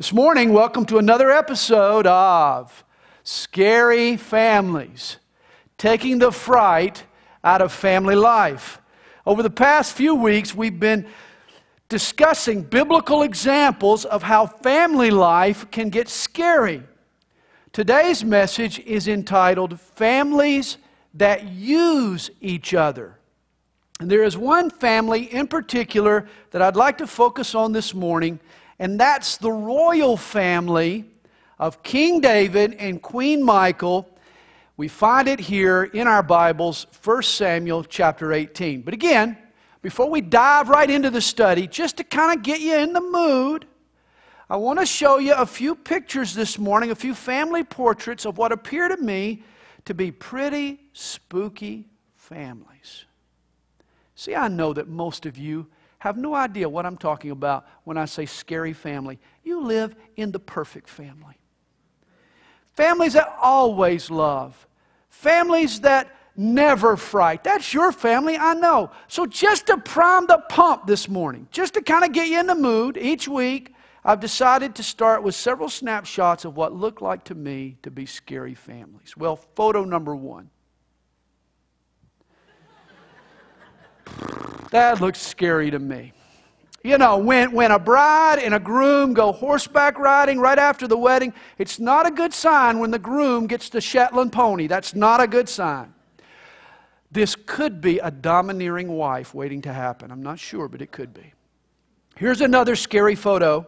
This morning, welcome to another episode of Scary Families, taking the fright out of family life. Over the past few weeks, we've been discussing biblical examples of how family life can get scary. Today's message is entitled Families That Use Each Other. And there is one family in particular that I'd like to focus on this morning and that's the royal family of King David and Queen Michal. We find it here in our Bibles, 1 Samuel chapter 18. But again, before we dive right into the study, just to kind of get you in the mood, I want to show you a few pictures this morning, a few family portraits of what appear to me to be pretty spooky families. See, I know that most of you have no idea what I'm talking about when I say scary family. You live in the perfect family. Families that always love. Families that never fright. That's your family, I know. So, just to prime the pump this morning, just to kind of get you in the mood each week, I've decided to start with several snapshots of what look like to me to be scary families. Well, photo number one. That looks scary to me. You know, when, when a bride and a groom go horseback riding right after the wedding, it's not a good sign when the groom gets the Shetland pony. That's not a good sign. This could be a domineering wife waiting to happen. I'm not sure, but it could be. Here's another scary photo.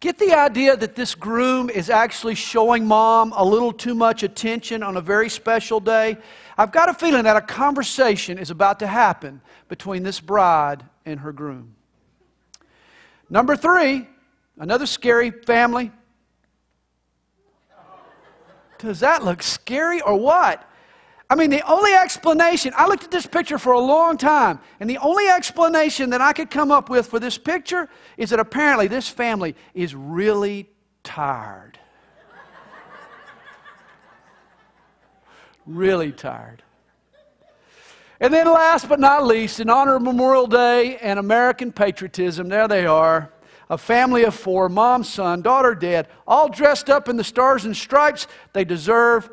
Get the idea that this groom is actually showing mom a little too much attention on a very special day. I've got a feeling that a conversation is about to happen between this bride and her groom. Number three, another scary family. Does that look scary or what? I mean, the only explanation, I looked at this picture for a long time, and the only explanation that I could come up with for this picture is that apparently this family is really tired. really tired. And then, last but not least, in honor of Memorial Day and American patriotism, there they are a family of four mom, son, daughter, dad, all dressed up in the stars and stripes. They deserve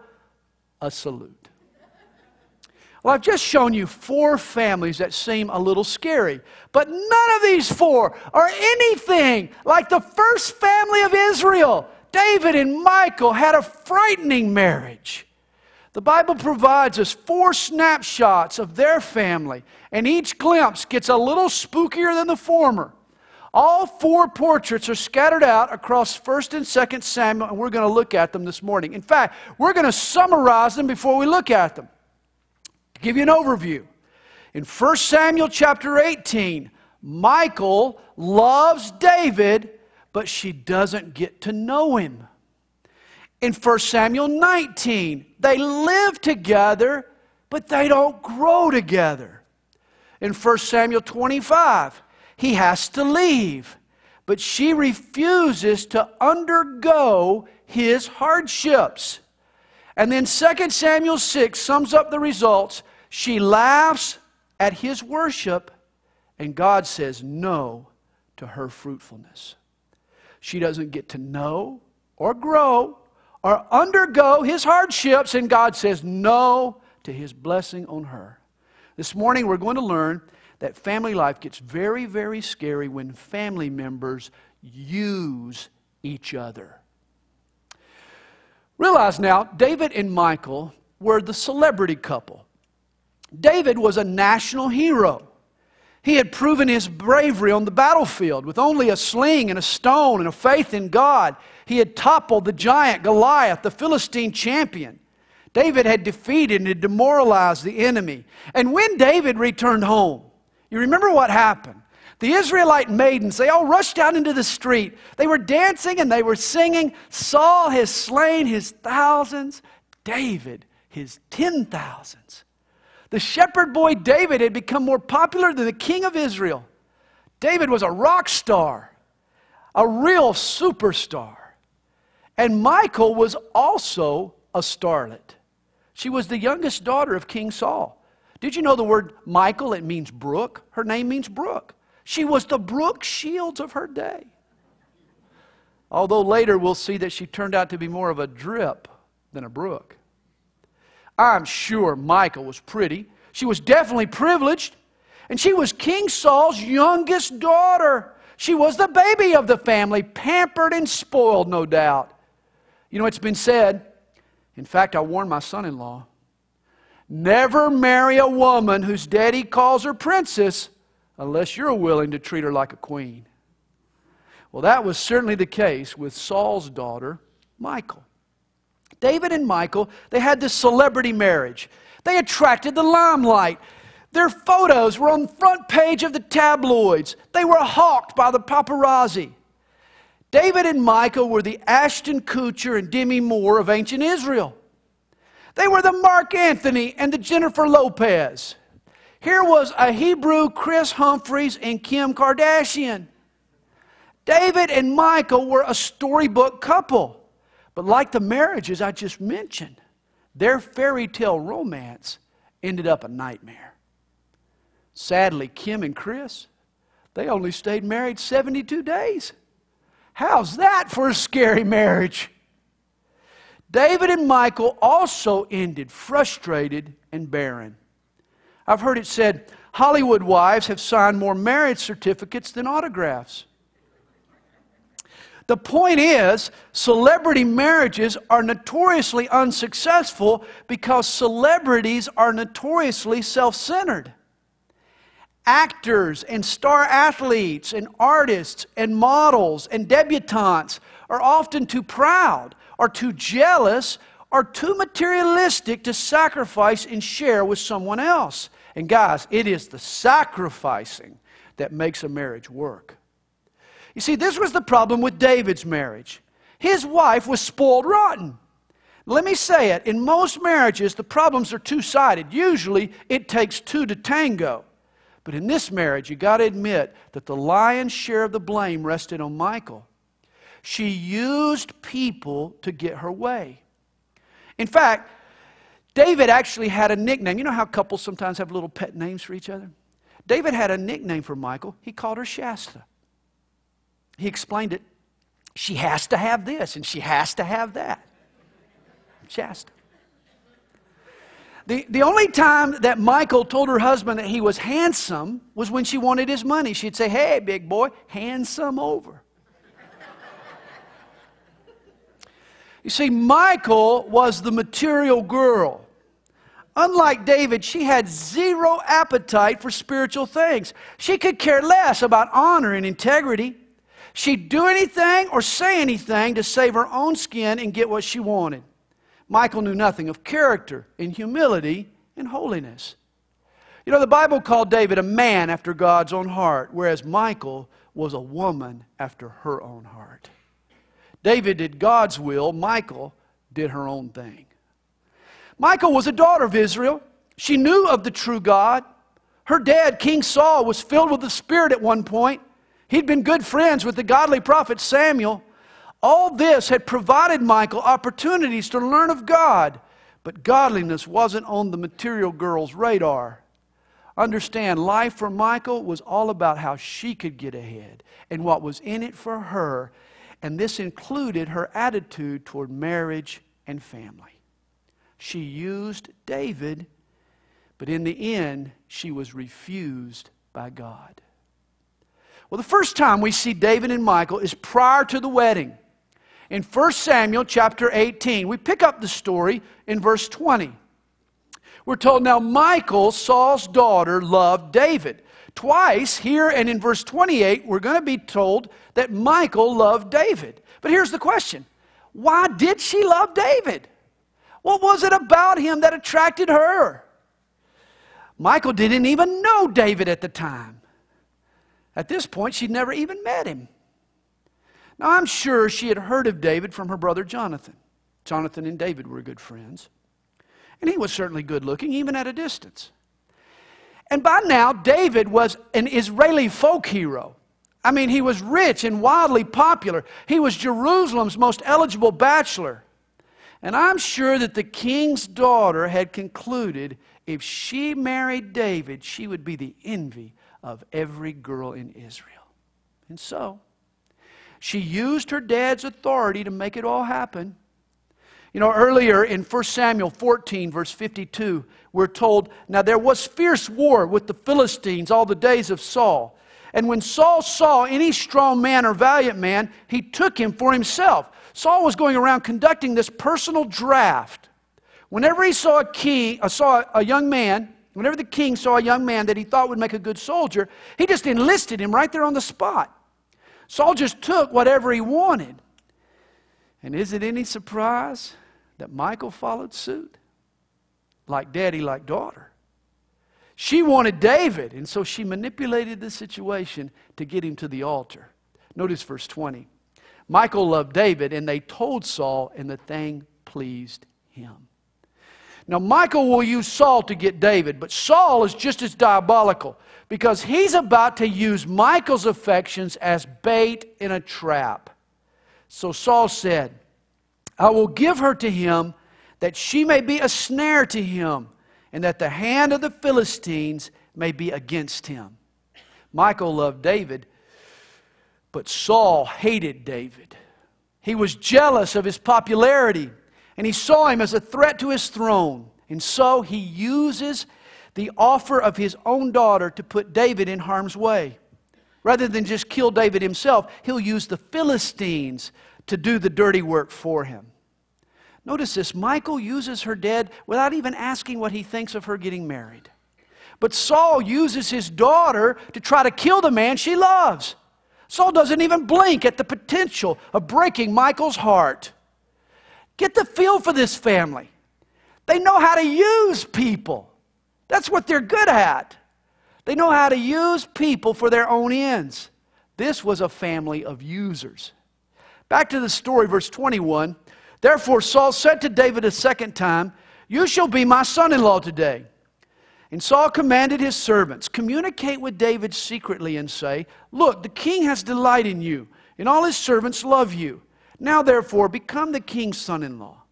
a salute. Well, I've just shown you four families that seem a little scary, but none of these four are anything like the first family of Israel. David and Michal had a frightening marriage. The Bible provides us four snapshots of their family, and each glimpse gets a little spookier than the former. All four portraits are scattered out across 1st and 2nd Samuel, and we're going to look at them this morning. In fact, we're going to summarize them before we look at them. Give you an overview, in 1 Samuel chapter 18, Michal loves David, but she doesn't get to know him. In 1 Samuel 19, they live together, but they don't grow together. In 1 Samuel 25, he has to leave, but she refuses to undergo his hardships. And then 2 Samuel 6 sums up the results. She laughs at his worship, and God says no to her fruitfulness. She doesn't get to know or grow or undergo his hardships, and God says no to his blessing on her. This morning, we're going to learn that family life gets very, very scary when family members use each other. Realize now, David and Michal were the celebrity couple. David was a national hero. He had proven his bravery on the battlefield with only a sling and a stone and a faith in God. He had toppled the giant Goliath, the Philistine champion. David had defeated and demoralized the enemy. And when David returned home, you remember what happened? The Israelite maidens, they all rushed out into the street. They were dancing and they were singing. Saul has slain his thousands, David his ten thousands. The shepherd boy David had become more popular than the king of Israel. David was a rock star, a real superstar. And Michal was also a starlet. She was the youngest daughter of King Saul. Did you know the word Michal? It means brook. Her name means brook. She was the Brooke Shields of her day. Although later we'll see that she turned out to be more of a drip than a brook. I'm sure Michal was pretty. She was definitely privileged. And she was King Saul's youngest daughter. She was the baby of the family, pampered and spoiled, no doubt. You know, it's been said, in fact, I warned my son in law never marry a woman whose daddy calls her princess unless you're willing to treat her like a queen. Well, that was certainly the case with Saul's daughter, Michal. David and Michal, they had this celebrity marriage. They attracted the limelight. Their photos were on the front page of the tabloids. They were hawked by the paparazzi. David and Michal were the Ashton Kutcher and Demi Moore of ancient Israel. They were the Marc Anthony and the Jennifer Lopez. Here was a Hebrew Kris Humphries and Kim Kardashian. David and Michal were a storybook couple. But like the marriages I just mentioned, their fairy tale romance ended up a nightmare. Sadly, Kim and Kris, they only stayed married 72 days. How's that for a scary marriage? David and Michal also ended frustrated and barren. I've heard it said Hollywood wives have signed more marriage certificates than autographs. The point is, celebrity marriages are notoriously unsuccessful because celebrities are notoriously self centered. Actors and star athletes and artists and models and debutantes are often too proud or too jealous or too materialistic to sacrifice and share with someone else. And guys, it is the sacrificing that makes a marriage work. You see, this was the problem with David's marriage. His wife was spoiled rotten. Let me say it in most marriages, the problems are two sided. Usually, it takes two to tango. But in this marriage, you got to admit that the lion's share of the blame rested on Michal. She used people to get her way. In fact, David actually had a nickname. You know how couples sometimes have little pet names for each other? David had a nickname for Michal. He called her Shasta. He explained it. She has to have this and she has to have that. Shasta. The, the only time that Michal told her husband that he was handsome was when she wanted his money. She'd say, Hey, big boy, hand some over. you see, Michal was the material girl. Unlike David, she had zero appetite for spiritual things. She could care less about honor and integrity. She'd do anything or say anything to save her own skin and get what she wanted. Michal knew nothing of character and humility and holiness. You know, the Bible called David a man after God's own heart, whereas Michal was a woman after her own heart. David did God's will, Michal did her own thing. Michal was a daughter of Israel. She knew of the true God. Her dad, King Saul, was filled with the Spirit at one point. He'd been good friends with the godly prophet Samuel. All this had provided Michal opportunities to learn of God, but godliness wasn't on the material girl's radar. Understand, life for Michal was all about how she could get ahead and what was in it for her, and this included her attitude toward marriage and family. She used David, but in the end, she was refused by God. Well, the first time we see David and Michal is prior to the wedding. In 1 Samuel chapter 18, we pick up the story in verse 20. We're told now Michal, Saul's daughter, loved David. Twice here and in verse 28, we're going to be told that Michal loved David. But here's the question why did she love David? What was it about him that attracted her? Michal didn't even know David at the time. At this point, she'd never even met him. Now, I'm sure she had heard of David from her brother Jonathan. Jonathan and David were good friends. And he was certainly good looking, even at a distance. And by now, David was an Israeli folk hero. I mean, he was rich and wildly popular. He was Jerusalem's most eligible bachelor. And I'm sure that the king's daughter had concluded if she married David, she would be the envy of every girl in Israel. And so, She used her dad's authority to make it all happen. You know, earlier in 1 Samuel 14, verse 52, we're told, Now there was fierce war with the Philistines all the days of Saul. And when Saul saw any strong man or valiant man, he took him for himself. Saul was going around conducting this personal draft. Whenever he saw a king, uh, saw a young man, whenever the king saw a young man that he thought would make a good soldier, he just enlisted him right there on the spot. Saul just took whatever he wanted. And is it any surprise that Michal followed suit. Like daddy, like daughter. She wanted David, and so she manipulated the situation to get him to the altar. Notice verse 20. Michal loved David, and they told Saul, and the thing pleased him. Now, Michal will use Saul to get David, but Saul is just as diabolical because he's about to use Michal's affections as bait in a trap. So Saul said, I will give her to him that she may be a snare to him, and that the hand of the Philistines may be against him. Michal loved David, but Saul hated David. He was jealous of his popularity, and he saw him as a threat to his throne. And so he uses the offer of his own daughter to put David in harm's way. Rather than just kill David himself, he'll use the Philistines to do the dirty work for him. Notice this Michal uses her dead without even asking what he thinks of her getting married. But Saul uses his daughter to try to kill the man she loves. Saul doesn't even blink at the potential of breaking Michal's heart. Get the feel for this family. They know how to use people. That's what they're good at. They know how to use people for their own ends. This was a family of users. Back to the story, verse 21. Therefore, Saul said to David a second time, You shall be my son in law today. And Saul commanded his servants, Communicate with David secretly and say, Look, the king has delight in you, and all his servants love you. Now, therefore, become the king's son in law.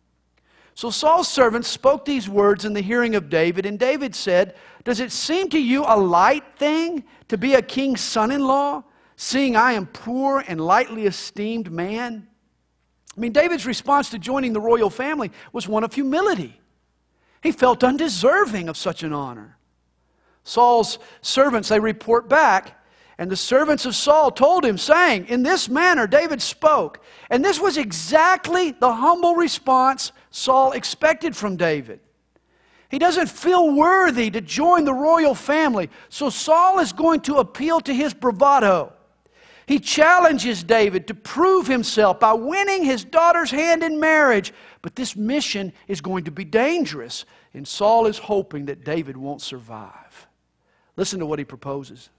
So Saul's servants spoke these words in the hearing of David, and David said, Does it seem to you a light thing to be a king's son in law? seeing I am poor and lightly esteemed man? I mean, David's response to joining the royal family was one of humility. He felt undeserving of such an honor. Saul's servants, they report back, and the servants of Saul told him, saying, In this manner David spoke. And this was exactly the humble response Saul expected from David. He doesn't feel worthy to join the royal family, so Saul is going to appeal to his bravado. He challenges David to prove himself by winning his daughter's hand in marriage. But this mission is going to be dangerous, and Saul is hoping that David won't survive. Listen to what he proposes.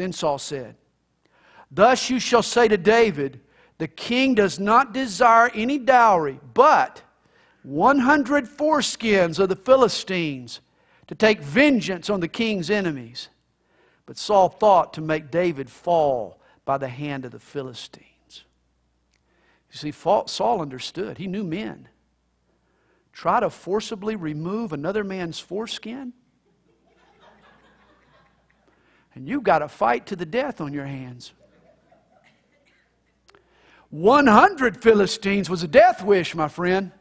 Then Saul said, Thus you shall say to David, The king does not desire any dowry, but 100 foreskins of the Philistines to take vengeance on the king's enemies. But Saul thought to make David fall by the hand of the Philistines. You see, Saul understood. He knew men. Try to forcibly remove another man's foreskin, and you've got a fight to the death on your hands. 100 Philistines was a death wish, my friend.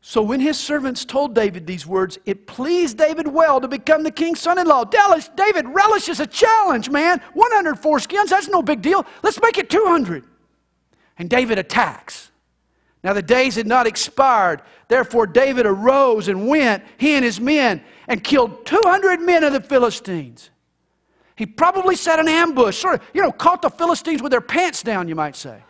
So when his servants told David these words, it pleased David well to become the king's son in law. David relishes a challenge, man. 100 foreskins, that's no big deal. Let's make it 200. And David attacks. Now the days had not expired. Therefore, David arose and went, he and his men, and killed 200 men of the Philistines. He probably set an ambush, sort of, you know, caught the Philistines with their pants down, you might say.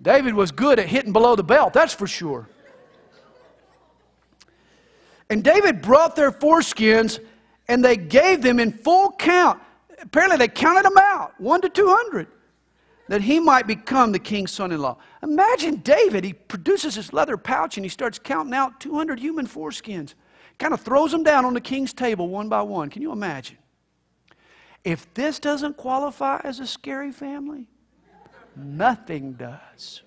David was good at hitting below the belt, that's for sure. And David brought their foreskins and they gave them in full count. Apparently, they counted them out, one to 200, that he might become the king's son in law. Imagine David, he produces his leather pouch and he starts counting out 200 human foreskins, kind of throws them down on the king's table one by one. Can you imagine? If this doesn't qualify as a scary family, Nothing does.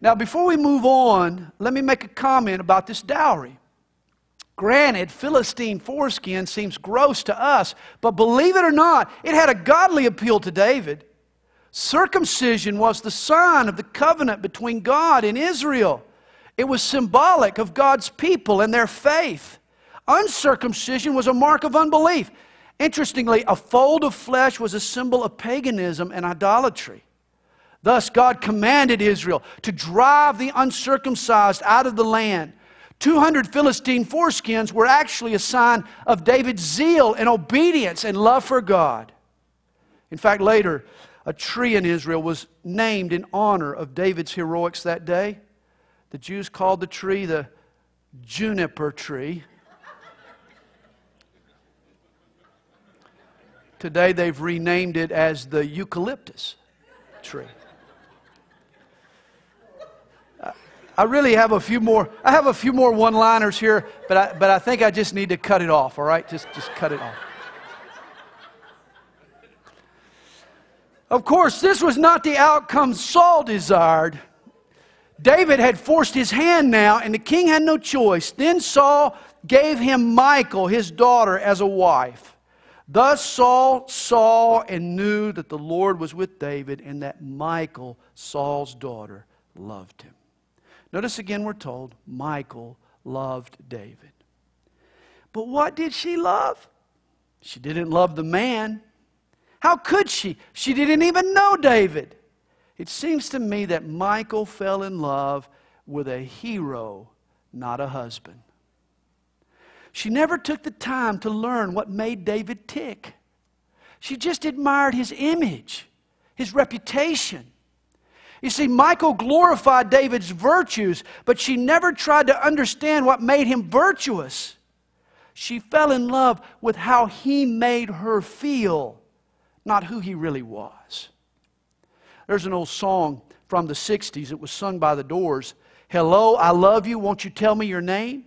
Now, before we move on, let me make a comment about this dowry. Granted, Philistine foreskin seems gross to us, but believe it or not, it had a godly appeal to David. Circumcision was the sign of the covenant between God and Israel. It was symbolic of God's people and their faith. Uncircumcision was a mark of unbelief. Interestingly, a fold of flesh was a symbol of paganism and idolatry. Thus, God commanded Israel to drive the uncircumcised out of the land. 200 Philistine foreskins were actually a sign of David's zeal and obedience and love for God. In fact, later, a tree in Israel was named in honor of David's heroics that day. The Jews called the tree the juniper tree. Today they've renamed it as the eucalyptus tree. I really have a few more. I have a few more one-liners here, but I, but I think I just need to cut it off. All right, just just cut it off. Of course, this was not the outcome Saul desired. David had forced his hand now, and the king had no choice. Then Saul gave him Michal, his daughter, as a wife. Thus Saul saw and knew that the Lord was with David, and that Michal, Saul's daughter, loved him. Notice again, we're told Michal loved David. But what did she love? She didn't love the man. How could she? She didn't even know David. It seems to me that Michal fell in love with a hero, not a husband. She never took the time to learn what made David tick. She just admired his image, his reputation. You see, Michal glorified David's virtues, but she never tried to understand what made him virtuous. She fell in love with how he made her feel not who he really was. There's an old song from the 60s. It was sung by the Doors. Hello, I love you. Won't you tell me your name?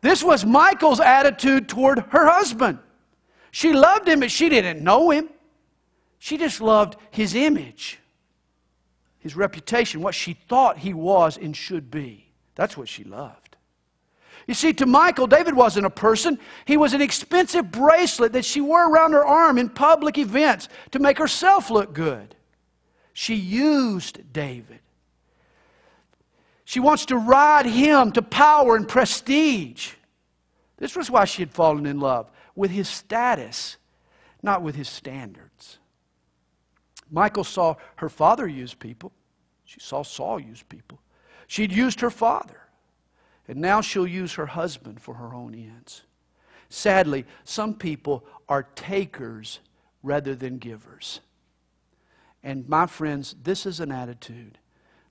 This was Michal's attitude toward her husband. She loved him, but she didn't know him. She just loved his image, his reputation, what she thought he was and should be. That's what she loved. You see, to Michal, David wasn't a person. He was an expensive bracelet that she wore around her arm in public events to make herself look good. She used David. She wants to ride him to power and prestige. This was why she had fallen in love with his status, not with his standards. Michal saw her father use people. She saw Saul use people. She'd used her father. And now she'll use her husband for her own ends. Sadly, some people are takers rather than givers. And my friends, this is an attitude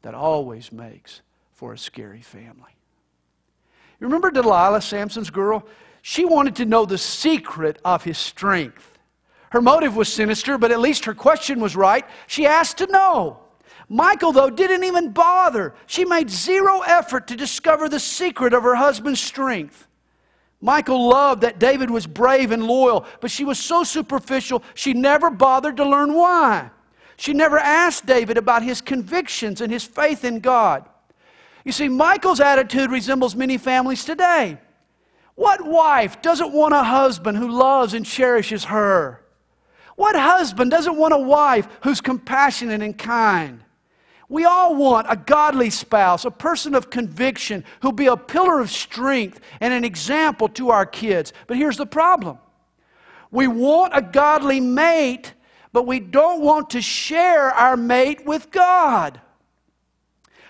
that always makes for a scary family. You remember Delilah, Samson's girl? She wanted to know the secret of his strength. Her motive was sinister, but at least her question was right. She asked to know. Michal, though, didn't even bother. She made zero effort to discover the secret of her husband's strength. Michal loved that David was brave and loyal, but she was so superficial, she never bothered to learn why. She never asked David about his convictions and his faith in God. You see, Michal's attitude resembles many families today. What wife doesn't want a husband who loves and cherishes her? What husband doesn't want a wife who's compassionate and kind? We all want a godly spouse, a person of conviction who'll be a pillar of strength and an example to our kids. But here's the problem we want a godly mate, but we don't want to share our mate with God.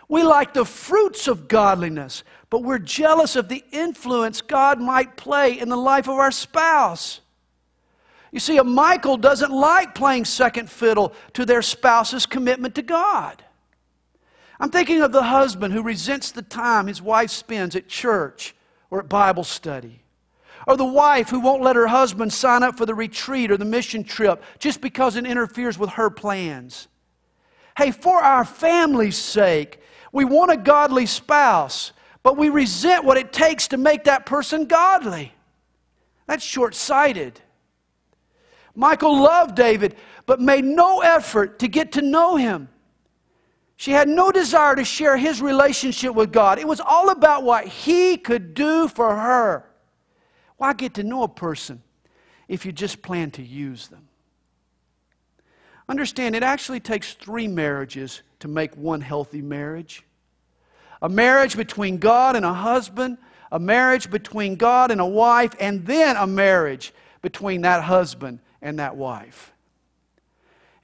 We like the fruits of godliness, but we're jealous of the influence God might play in the life of our spouse. You see, a Michal doesn't like playing second fiddle to their spouse's commitment to God. I'm thinking of the husband who resents the time his wife spends at church or at Bible study. Or the wife who won't let her husband sign up for the retreat or the mission trip just because it interferes with her plans. Hey, for our family's sake, we want a godly spouse, but we resent what it takes to make that person godly. That's short sighted. Michal loved David, but made no effort to get to know him. She had no desire to share his relationship with God. It was all about what he could do for her. Why get to know a person if you just plan to use them? Understand, it actually takes three marriages to make one healthy marriage a marriage between God and a husband, a marriage between God and a wife, and then a marriage between that husband and that wife.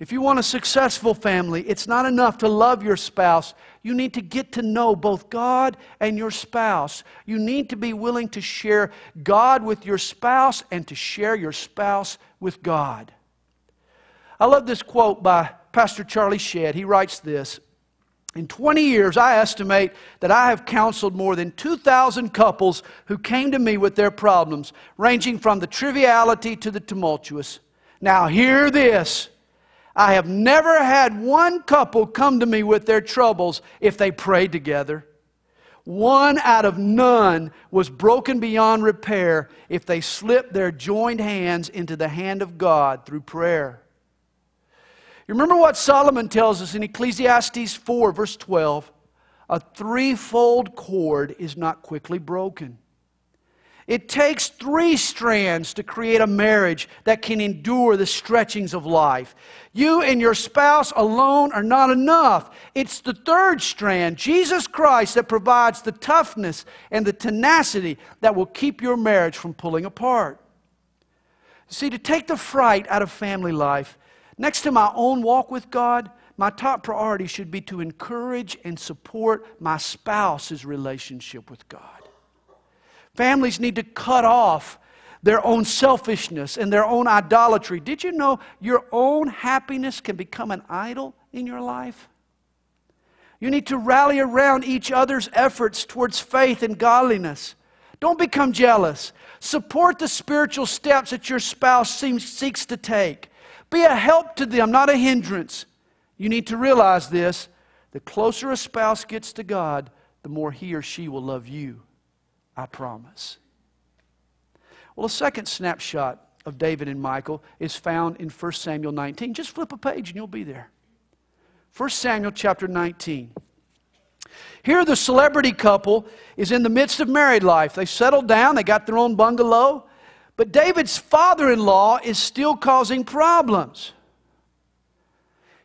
If you want a successful family, it's not enough to love your spouse. You need to get to know both God and your spouse. You need to be willing to share God with your spouse and to share your spouse with God. I love this quote by Pastor Charlie Shedd. He writes this In 20 years, I estimate that I have counseled more than 2,000 couples who came to me with their problems, ranging from the triviality to the tumultuous. Now, hear this. I have never had one couple come to me with their troubles if they prayed together. One out of none was broken beyond repair if they slipped their joined hands into the hand of God through prayer. You remember what Solomon tells us in Ecclesiastes 4, verse 12? A threefold cord is not quickly broken. It takes three strands to create a marriage that can endure the stretchings of life. You and your spouse alone are not enough. It's the third strand, Jesus Christ, that provides the toughness and the tenacity that will keep your marriage from pulling apart. See, to take the fright out of family life, next to my own walk with God, my top priority should be to encourage and support my spouse's relationship with God. Families need to cut off their own selfishness and their own idolatry. Did you know your own happiness can become an idol in your life? You need to rally around each other's efforts towards faith and godliness. Don't become jealous. Support the spiritual steps that your spouse seems, seeks to take. Be a help to them, not a hindrance. You need to realize this the closer a spouse gets to God, the more he or she will love you. I promise. Well, a second snapshot of David and Michal is found in 1 Samuel 19. Just flip a page and you'll be there. 1 Samuel chapter 19. Here, the celebrity couple is in the midst of married life. They settled down, they got their own bungalow, but David's father in law is still causing problems.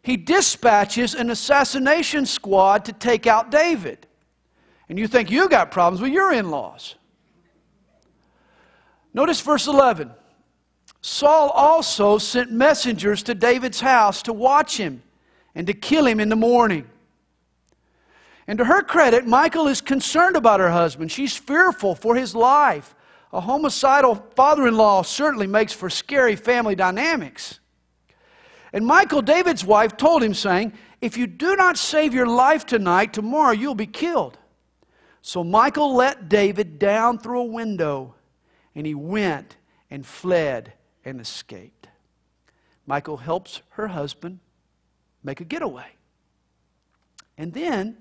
He dispatches an assassination squad to take out David. And you think you've got problems with your in laws. Notice verse 11. Saul also sent messengers to David's house to watch him and to kill him in the morning. And to her credit, Michal is concerned about her husband. She's fearful for his life. A homicidal father in law certainly makes for scary family dynamics. And Michal, David's wife, told him, saying, If you do not save your life tonight, tomorrow you'll be killed. So Michal let David down through a window, and he went and fled and escaped. Michal helps her husband make a getaway. And then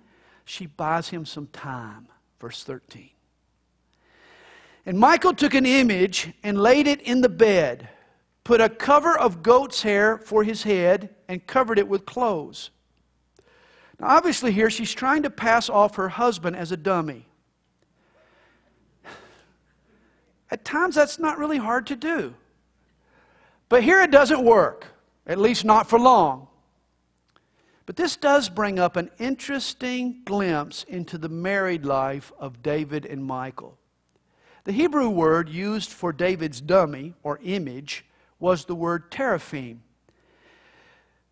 she buys him some time. Verse 13. And Michal took an image and laid it in the bed, put a cover of goat's hair for his head, and covered it with clothes. Now, obviously, here she's trying to pass off her husband as a dummy. At times, that's not really hard to do. But here it doesn't work, at least not for long. But this does bring up an interesting glimpse into the married life of David and Michal. The Hebrew word used for David's dummy or image was the word teraphim,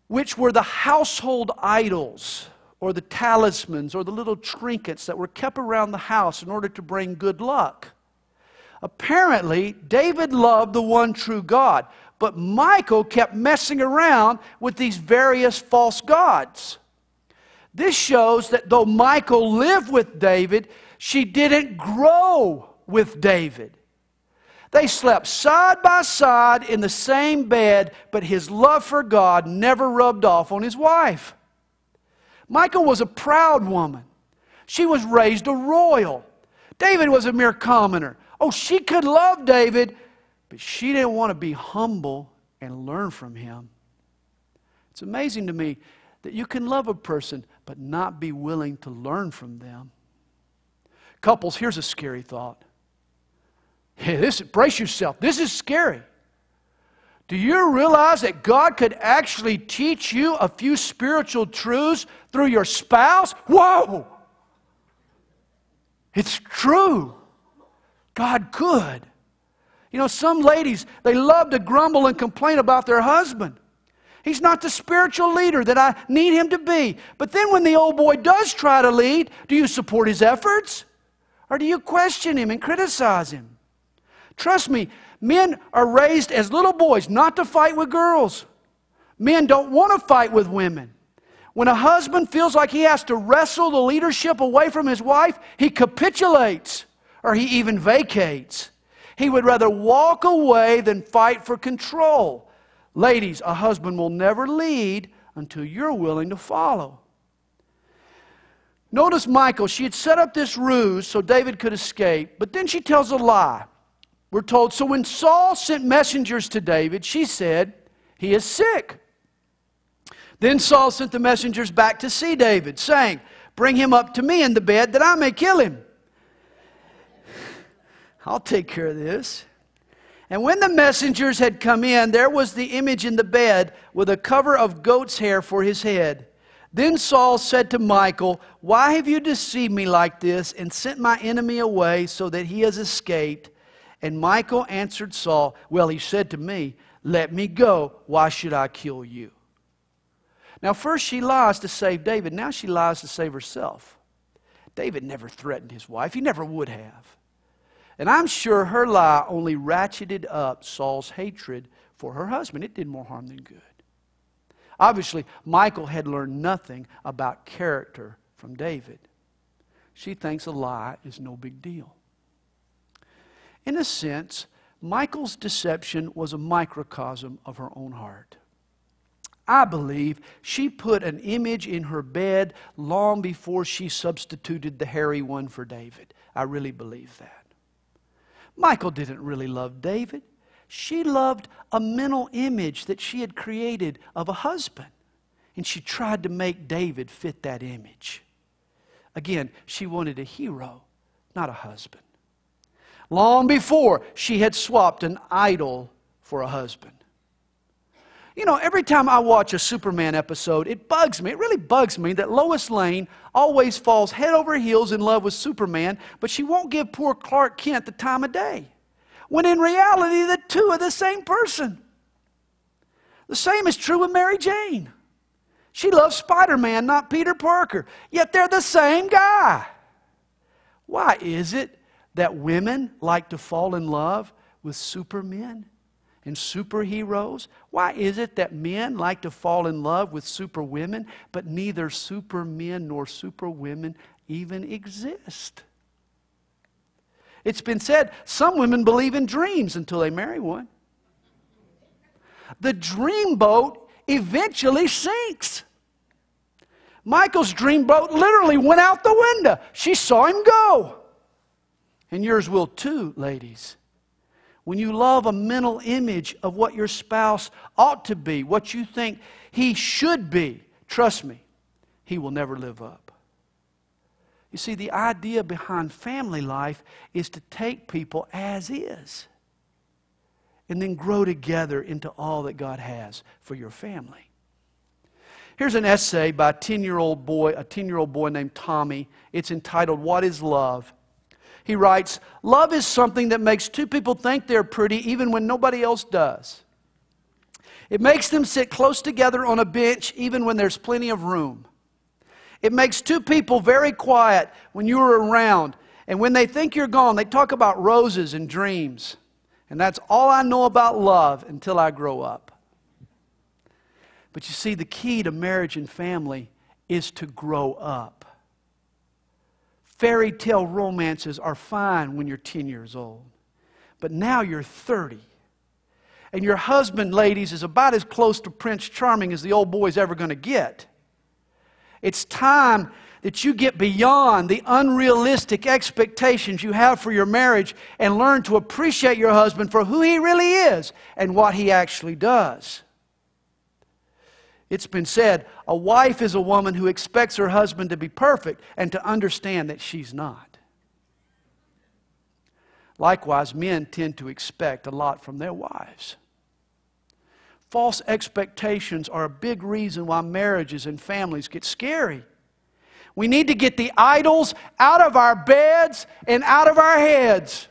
which were the household idols or the talismans or the little trinkets that were kept around the house in order to bring good luck. Apparently, David loved the one true God, but Michal kept messing around with these various false gods. This shows that though Michal lived with David, she didn't grow with David. They slept side by side in the same bed, but his love for God never rubbed off on his wife. Michal was a proud woman. She was raised a royal. David was a mere commoner. Oh, she could love David, but she didn't want to be humble and learn from him. It's amazing to me that you can love a person, but not be willing to learn from them. Couples, here's a scary thought. Hey, this, brace yourself. This is scary. Do you realize that God could actually teach you a few spiritual truths through your spouse? Whoa! It's true. God could. You know, some ladies, they love to grumble and complain about their husband. He's not the spiritual leader that I need him to be. But then when the old boy does try to lead, do you support his efforts? Or do you question him and criticize him? Trust me, men are raised as little boys not to fight with girls. Men don't want to fight with women. When a husband feels like he has to wrestle the leadership away from his wife, he capitulates or he even vacates. He would rather walk away than fight for control. Ladies, a husband will never lead until you're willing to follow. Notice Michal, she had set up this ruse so David could escape, but then she tells a lie. We're told, so when Saul sent messengers to David, she said, He is sick. Then Saul sent the messengers back to see David, saying, Bring him up to me in the bed that I may kill him. I'll take care of this. And when the messengers had come in, there was the image in the bed with a cover of goat's hair for his head. Then Saul said to Michal, Why have you deceived me like this and sent my enemy away so that he has escaped? And Michal answered Saul, Well, he said to me, Let me go. Why should I kill you? Now, first she lies to save David. Now she lies to save herself. David never threatened his wife, he never would have. And I'm sure her lie only ratcheted up Saul's hatred for her husband. It did more harm than good. Obviously, Michal had learned nothing about character from David. She thinks a lie is no big deal. In a sense, Michal's deception was a microcosm of her own heart. I believe she put an image in her bed long before she substituted the hairy one for David. I really believe that. Michal didn't really love David. She loved a mental image that she had created of a husband. And she tried to make David fit that image. Again, she wanted a hero, not a husband. Long before she had swapped an idol for a husband. You know, every time I watch a Superman episode, it bugs me. It really bugs me that Lois Lane always falls head over heels in love with Superman, but she won't give poor Clark Kent the time of day. When in reality, the two are the same person. The same is true with Mary Jane. She loves Spider Man, not Peter Parker, yet they're the same guy. Why is it that women like to fall in love with supermen? and superheroes? Why is it that men like to fall in love with superwomen, but neither supermen nor superwomen even exist? It's been said some women believe in dreams until they marry one. The dream boat eventually sinks. Michal's dream boat literally went out the window. She saw him go. And yours will too, ladies when you love a mental image of what your spouse ought to be, what you think he should be, trust me, he will never live up. You see, the idea behind family life is to take people as is and then grow together into all that God has for your family. Here's an essay by a 10 year old boy, a 10 year old boy named Tommy. It's entitled, What is Love? He writes, Love is something that makes two people think they're pretty even when nobody else does. It makes them sit close together on a bench even when there's plenty of room. It makes two people very quiet when you're around. And when they think you're gone, they talk about roses and dreams. And that's all I know about love until I grow up. But you see, the key to marriage and family is to grow up. Fairy tale romances are fine when you're 10 years old. But now you're 30. And your husband, ladies, is about as close to Prince Charming as the old boy's ever going to get. It's time that you get beyond the unrealistic expectations you have for your marriage and learn to appreciate your husband for who he really is and what he actually does. It's been said a wife is a woman who expects her husband to be perfect and to understand that she's not. Likewise, men tend to expect a lot from their wives. False expectations are a big reason why marriages and families get scary. We need to get the idols out of our beds and out of our heads.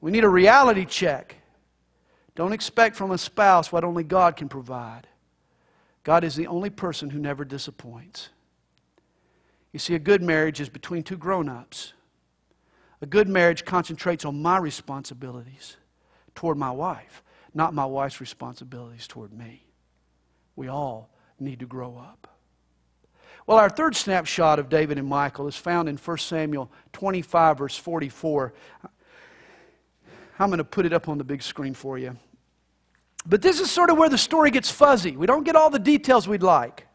We need a reality check. Don't expect from a spouse what only God can provide. God is the only person who never disappoints. You see, a good marriage is between two grown ups. A good marriage concentrates on my responsibilities toward my wife, not my wife's responsibilities toward me. We all need to grow up. Well, our third snapshot of David and Michal is found in 1 Samuel 25, verse 44. I'm going to put it up on the big screen for you. But this is sort of where the story gets fuzzy. We don't get all the details we'd like.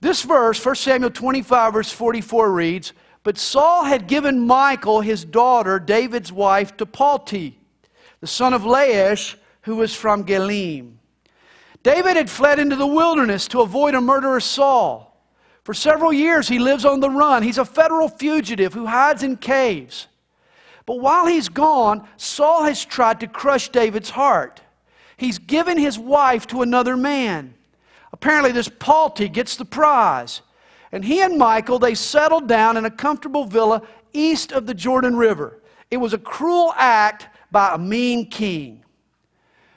This verse, 1 Samuel 25, verse 44, reads But Saul had given Michal, his daughter, David's wife, to Palti, the son of Laish, who was from Gallim. David had fled into the wilderness to avoid a murderous Saul. For several years, he lives on the run. He's a federal fugitive who hides in caves. But while he's gone, Saul has tried to crush David's heart. He's given his wife to another man. Apparently, this Palti gets the prize. And he and Michal, they settled down in a comfortable villa east of the Jordan River. It was a cruel act by a mean king.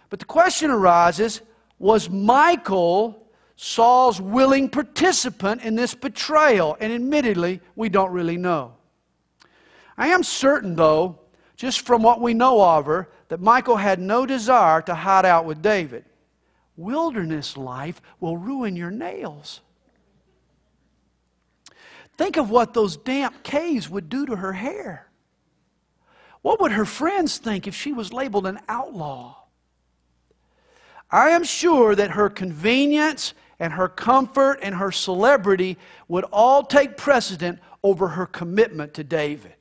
But the question arises was Michal Saul's willing participant in this betrayal, and admittedly, we don't really know. I am certain, though, just from what we know of her, that Michal had no desire to hide out with David. Wilderness life will ruin your nails. Think of what those damp caves would do to her hair. What would her friends think if she was labeled an outlaw? I am sure that her convenience and her comfort and her celebrity would all take precedent over her commitment to David.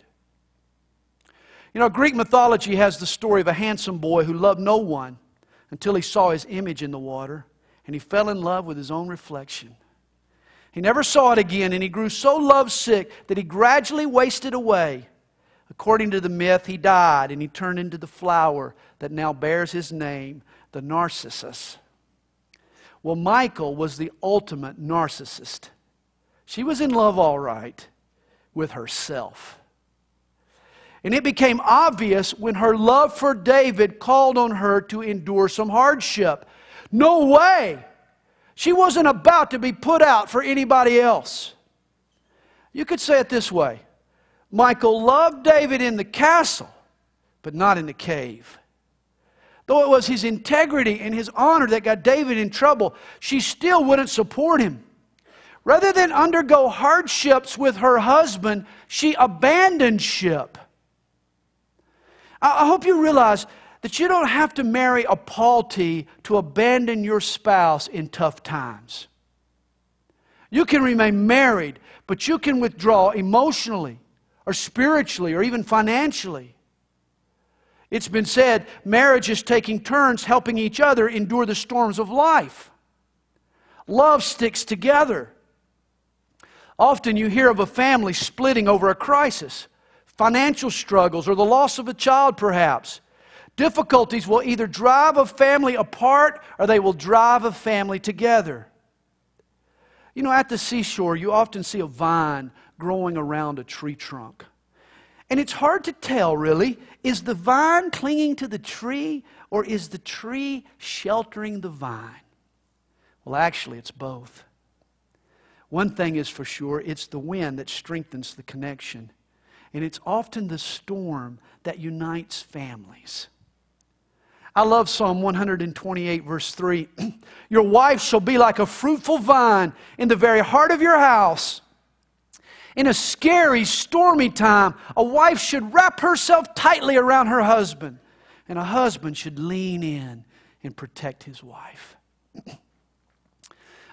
You know, Greek mythology has the story of a handsome boy who loved no one until he saw his image in the water and he fell in love with his own reflection. He never saw it again and he grew so lovesick that he gradually wasted away. According to the myth, he died and he turned into the flower that now bears his name, the narcissus. Well, Michal was the ultimate narcissist. She was in love, all right, with herself. And it became obvious when her love for David called on her to endure some hardship. No way! She wasn't about to be put out for anybody else. You could say it this way Michal loved David in the castle, but not in the cave. Though it was his integrity and his honor that got David in trouble, she still wouldn't support him. Rather than undergo hardships with her husband, she abandoned ship. I hope you realize that you don't have to marry a Palti to abandon your spouse in tough times. You can remain married, but you can withdraw emotionally or spiritually or even financially. It's been said marriage is taking turns helping each other endure the storms of life. Love sticks together. Often you hear of a family splitting over a crisis, financial struggles, or the loss of a child, perhaps. Difficulties will either drive a family apart or they will drive a family together. You know, at the seashore, you often see a vine growing around a tree trunk. And it's hard to tell, really. Is the vine clinging to the tree or is the tree sheltering the vine? Well, actually, it's both. One thing is for sure it's the wind that strengthens the connection, and it's often the storm that unites families. I love Psalm 128, verse 3. Your wife shall be like a fruitful vine in the very heart of your house in a scary, stormy time, a wife should wrap herself tightly around her husband, and a husband should lean in and protect his wife.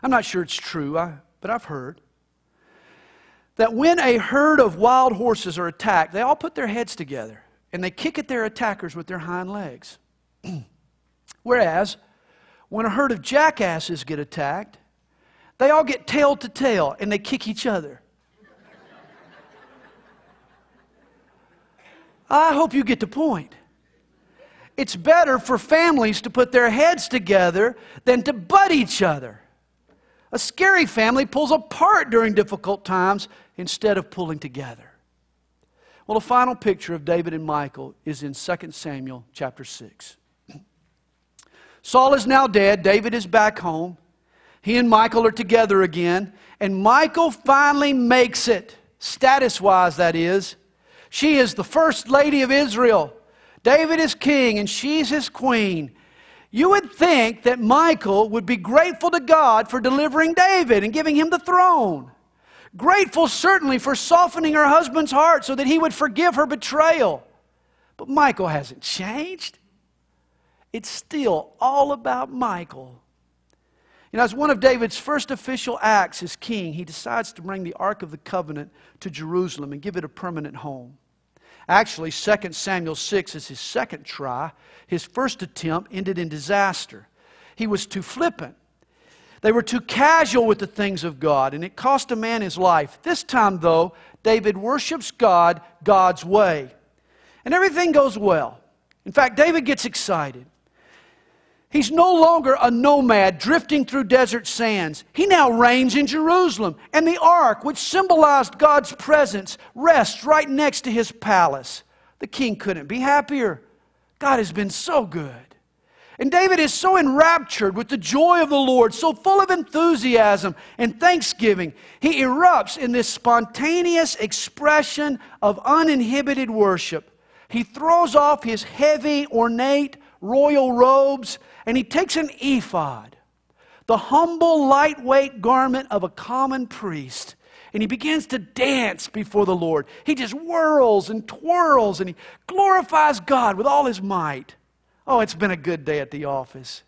I'm not sure it's true, but I've heard that when a herd of wild horses are attacked, they all put their heads together and they kick at their attackers with their hind legs. Whereas, when a herd of jackasses get attacked, they all get tail to tail and they kick each other. I hope you get the point. It's better for families to put their heads together than to butt each other. A scary family pulls apart during difficult times instead of pulling together. Well, the final picture of David and Michal is in 2 Samuel chapter 6. Saul is now dead. David is back home. He and Michal are together again. And Michal finally makes it, status wise, that is. She is the first lady of Israel. David is king and she's his queen. You would think that Michal would be grateful to God for delivering David and giving him the throne. Grateful, certainly, for softening her husband's heart so that he would forgive her betrayal. But Michal hasn't changed. It's still all about Michal. You know, as one of David's first official acts as king, he decides to bring the Ark of the Covenant to Jerusalem and give it a permanent home. Actually, 2 Samuel 6 is his second try. His first attempt ended in disaster. He was too flippant. They were too casual with the things of God, and it cost a man his life. This time, though, David worships God God's way. And everything goes well. In fact, David gets excited. He's no longer a nomad drifting through desert sands. He now reigns in Jerusalem, and the ark, which symbolized God's presence, rests right next to his palace. The king couldn't be happier. God has been so good. And David is so enraptured with the joy of the Lord, so full of enthusiasm and thanksgiving, he erupts in this spontaneous expression of uninhibited worship. He throws off his heavy, ornate, royal robes and he takes an ephod, the humble, lightweight garment of a common priest, and he begins to dance before the Lord. He just whirls and twirls and he glorifies God with all his might. Oh, it's been a good day at the office.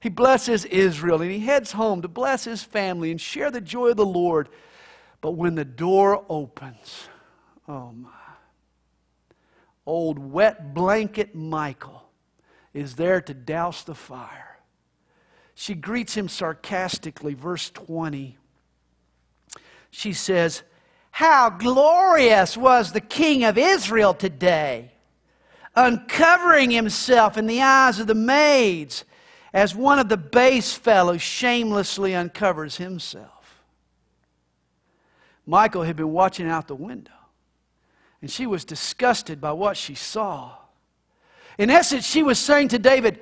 He blesses Israel and he heads home to bless his family and share the joy of the Lord. But when the door opens, oh my, old wet blanket Michal is there to douse the fire. She greets him sarcastically, verse 20. She says, How glorious was the king of Israel today, uncovering himself in the eyes of the maids, as one of the base fellows shamelessly uncovers himself. Michal had been watching out the window, and she was disgusted by what she saw. In essence, she was saying to David,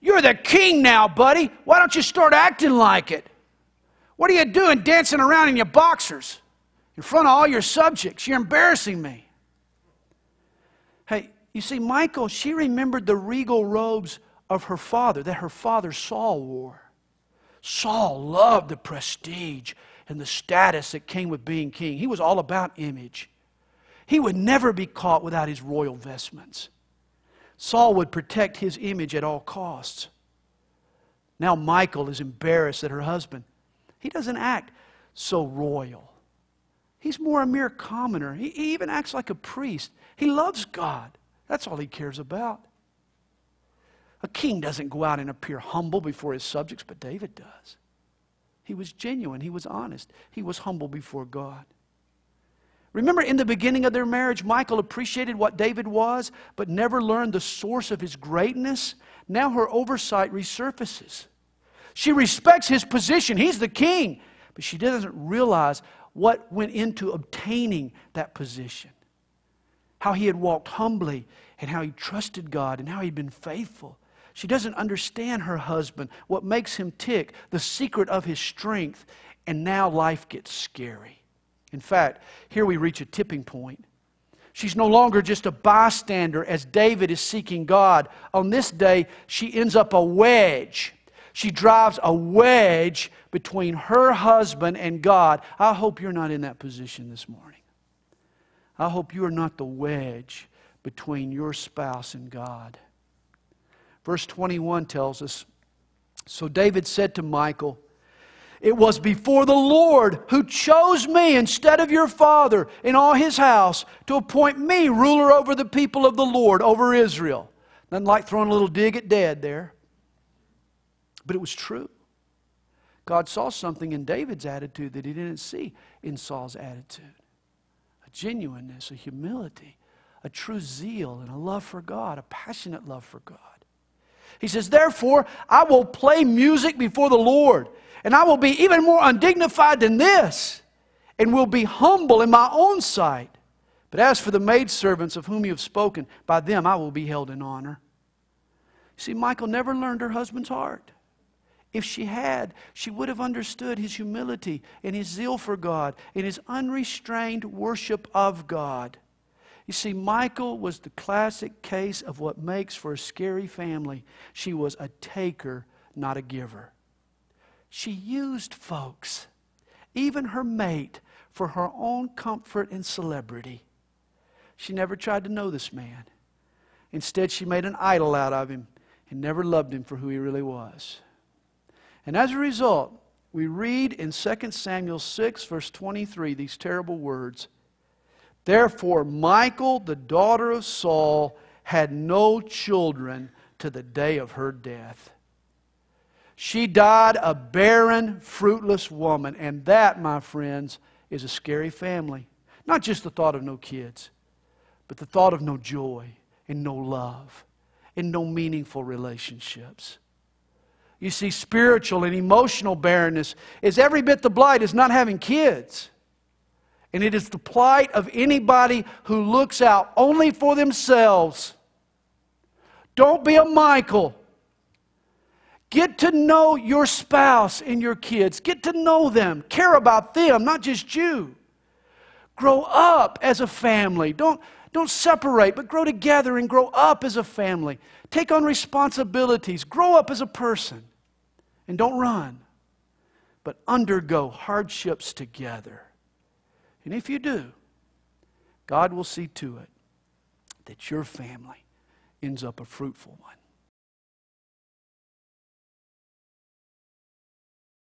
You're the king now, buddy. Why don't you start acting like it? What are you doing dancing around in your boxers in front of all your subjects? You're embarrassing me. Hey, you see, Michal, she remembered the regal robes of her father that her father Saul wore. Saul loved the prestige and the status that came with being king. He was all about image. He would never be caught without his royal vestments. Saul would protect his image at all costs. Now Michal is embarrassed that her husband, he doesn't act so royal. He's more a mere commoner. He, he even acts like a priest. He loves God. That's all he cares about. A king doesn't go out and appear humble before his subjects, but David does. He was genuine, he was honest, he was humble before God. Remember, in the beginning of their marriage, Michal appreciated what David was, but never learned the source of his greatness. Now her oversight resurfaces. She respects his position, he's the king, but she doesn't realize what went into obtaining that position. How he had walked humbly, and how he trusted God, and how he'd been faithful. She doesn't understand her husband, what makes him tick, the secret of his strength, and now life gets scary. In fact, here we reach a tipping point. She's no longer just a bystander as David is seeking God. On this day, she ends up a wedge. She drives a wedge between her husband and God. I hope you're not in that position this morning. I hope you are not the wedge between your spouse and God. Verse 21 tells us So David said to Michal, it was before the Lord who chose me instead of your father in all his house to appoint me ruler over the people of the Lord, over Israel. Nothing like throwing a little dig at dad there. but it was true. God saw something in David's attitude that he didn't see in Saul's attitude a genuineness, a humility, a true zeal, and a love for God, a passionate love for God. He says, Therefore, I will play music before the Lord, and I will be even more undignified than this, and will be humble in my own sight. But as for the maidservants of whom you have spoken, by them I will be held in honor. See, Michal never learned her husband's heart. If she had, she would have understood his humility and his zeal for God and his unrestrained worship of God. You see, Michal was the classic case of what makes for a scary family. She was a taker, not a giver. She used folks, even her mate, for her own comfort and celebrity. She never tried to know this man. Instead, she made an idol out of him and never loved him for who he really was. And as a result, we read in 2 Samuel 6, verse 23, these terrible words Therefore, Michal, the daughter of Saul, had no children to the day of her death. She died a barren, fruitless woman. And that, my friends, is a scary family. Not just the thought of no kids, but the thought of no joy and no love and no meaningful relationships. You see, spiritual and emotional barrenness is every bit the blight as not having kids. And it is the plight of anybody who looks out only for themselves. Don't be a Michal. Get to know your spouse and your kids. Get to know them. Care about them, not just you. Grow up as a family. Don't, don't separate, but grow together and grow up as a family. Take on responsibilities. Grow up as a person. And don't run, but undergo hardships together. And if you do, God will see to it that your family ends up a fruitful one.